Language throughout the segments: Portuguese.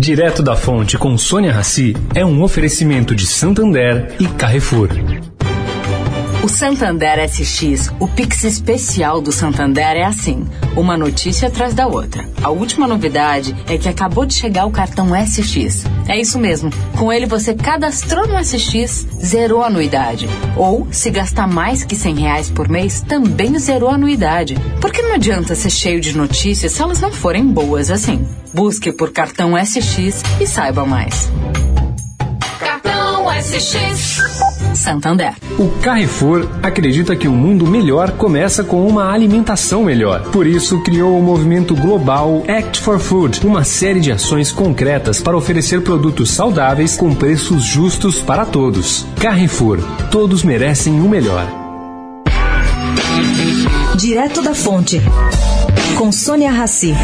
Direto da Fonte com Sônia Rassi é um oferecimento de Santander e Carrefour. O Santander SX, o Pix especial do Santander é assim, uma notícia atrás da outra. A última novidade é que acabou de chegar o cartão SX. É isso mesmo. Com ele você cadastrou no SX, zerou a anuidade. Ou, se gastar mais que 100 reais por mês, também zerou a anuidade. Porque não adianta ser cheio de notícias se elas não forem boas assim. Busque por cartão SX e saiba mais. SX. Santander. O Carrefour acredita que um mundo melhor começa com uma alimentação melhor. Por isso, criou o movimento global Act for Food, uma série de ações concretas para oferecer produtos saudáveis com preços justos para todos. Carrefour, todos merecem o melhor. Direto da Fonte, com Sônia Rassi.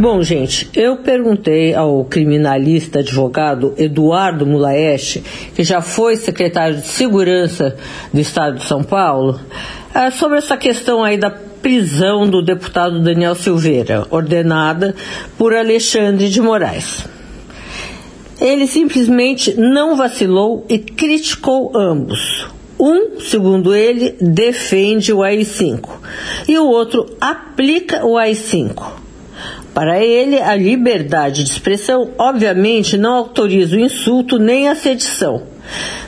Bom, gente, eu perguntei ao criminalista advogado Eduardo Mulaeste, que já foi secretário de Segurança do Estado de São Paulo, eh, sobre essa questão aí da prisão do deputado Daniel Silveira, ordenada por Alexandre de Moraes. Ele simplesmente não vacilou e criticou ambos. Um, segundo ele, defende o AI-5 e o outro aplica o AI-5. Para ele, a liberdade de expressão, obviamente, não autoriza o insulto nem a sedição.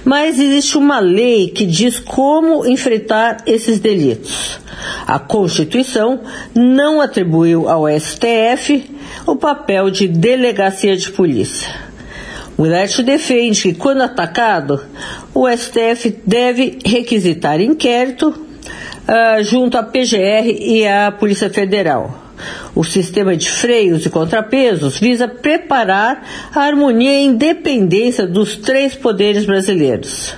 Mas existe uma lei que diz como enfrentar esses delitos. A Constituição não atribuiu ao STF o papel de delegacia de polícia. O Lete defende que, quando atacado, o STF deve requisitar inquérito uh, junto à PGR e à Polícia Federal. O sistema de freios e contrapesos visa preparar a harmonia e independência dos três poderes brasileiros.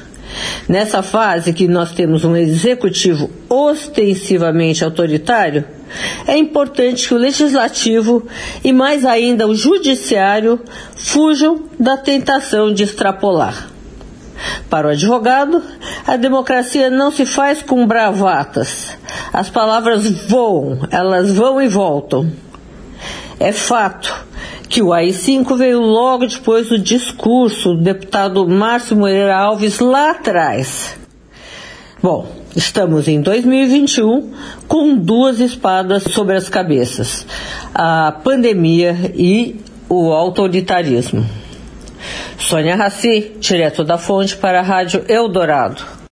Nessa fase que nós temos um executivo ostensivamente autoritário, é importante que o legislativo e mais ainda o judiciário fujam da tentação de extrapolar. Para o advogado, a democracia não se faz com bravatas. As palavras voam, elas vão e voltam. É fato que o AI-5 veio logo depois do discurso do deputado Márcio Moreira Alves lá atrás. Bom, estamos em 2021 com duas espadas sobre as cabeças: a pandemia e o autoritarismo. Sônia Raci, direto da fonte para a Rádio Eldorado.